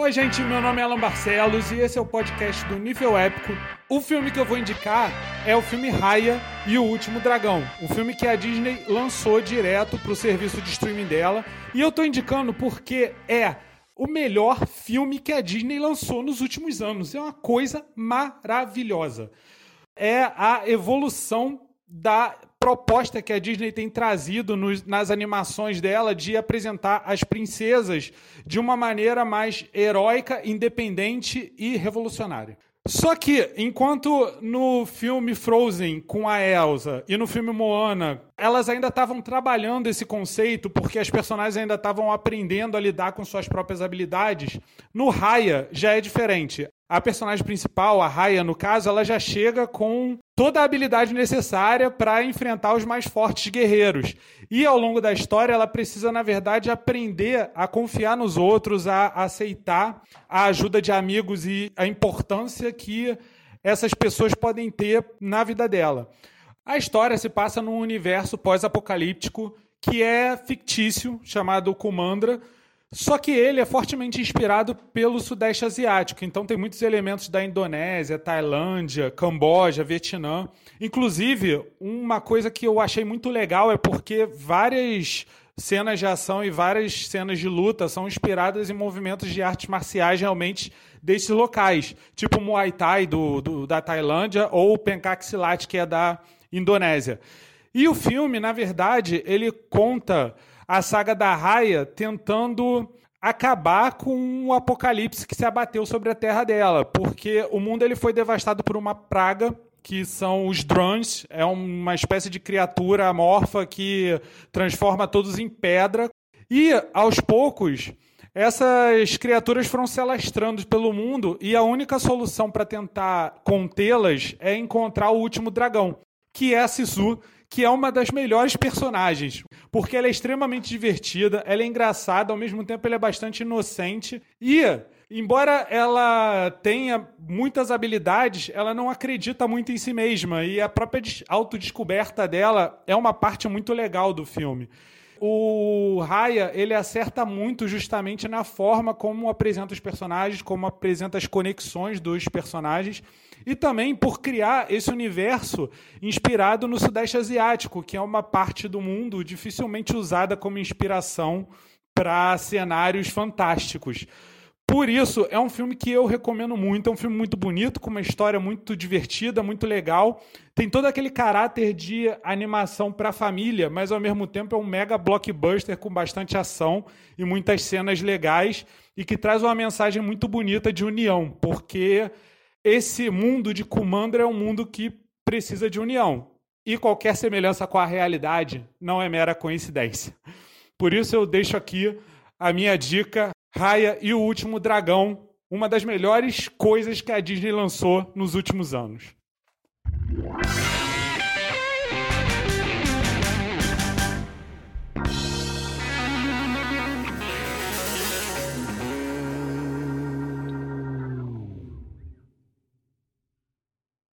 Oi, gente, meu nome é Alan Barcelos e esse é o podcast do Nível Épico. O filme que eu vou indicar é o filme Raya e o Último Dragão, o filme que a Disney lançou direto para o serviço de streaming dela. E eu tô indicando porque é o melhor filme que a Disney lançou nos últimos anos. É uma coisa maravilhosa. É a evolução da proposta que a Disney tem trazido nos, nas animações dela de apresentar as princesas de uma maneira mais heróica, independente e revolucionária. Só que, enquanto no filme Frozen com a Elsa e no filme Moana, elas ainda estavam trabalhando esse conceito porque as personagens ainda estavam aprendendo a lidar com suas próprias habilidades, no Raya já é diferente. A personagem principal, a Raya, no caso, ela já chega com toda a habilidade necessária para enfrentar os mais fortes guerreiros. E ao longo da história, ela precisa, na verdade, aprender a confiar nos outros, a aceitar a ajuda de amigos e a importância que essas pessoas podem ter na vida dela. A história se passa num universo pós-apocalíptico que é fictício, chamado Kumandra, só que ele é fortemente inspirado pelo Sudeste Asiático, então tem muitos elementos da Indonésia, Tailândia, Camboja, Vietnã. Inclusive, uma coisa que eu achei muito legal é porque várias cenas de ação e várias cenas de luta são inspiradas em movimentos de artes marciais realmente desses locais, tipo Muay Thai do, do da Tailândia ou o que é da Indonésia. E o filme, na verdade, ele conta a saga da Raya tentando acabar com o apocalipse que se abateu sobre a terra dela, porque o mundo ele foi devastado por uma praga que são os drones, é uma espécie de criatura amorfa que transforma todos em pedra. E aos poucos, essas criaturas foram se alastrando pelo mundo e a única solução para tentar contê-las é encontrar o último dragão, que é a Sisu, que é uma das melhores personagens, porque ela é extremamente divertida, ela é engraçada, ao mesmo tempo ela é bastante inocente e Embora ela tenha muitas habilidades, ela não acredita muito em si mesma e a própria autodescoberta dela é uma parte muito legal do filme. O Raya, ele acerta muito justamente na forma como apresenta os personagens, como apresenta as conexões dos personagens e também por criar esse universo inspirado no Sudeste Asiático, que é uma parte do mundo dificilmente usada como inspiração para cenários fantásticos. Por isso, é um filme que eu recomendo muito. É um filme muito bonito, com uma história muito divertida, muito legal. Tem todo aquele caráter de animação para família, mas ao mesmo tempo é um mega blockbuster com bastante ação e muitas cenas legais e que traz uma mensagem muito bonita de união, porque esse mundo de Kumandra é um mundo que precisa de união. E qualquer semelhança com a realidade não é mera coincidência. Por isso eu deixo aqui a minha dica Raya e o Último Dragão, uma das melhores coisas que a Disney lançou nos últimos anos.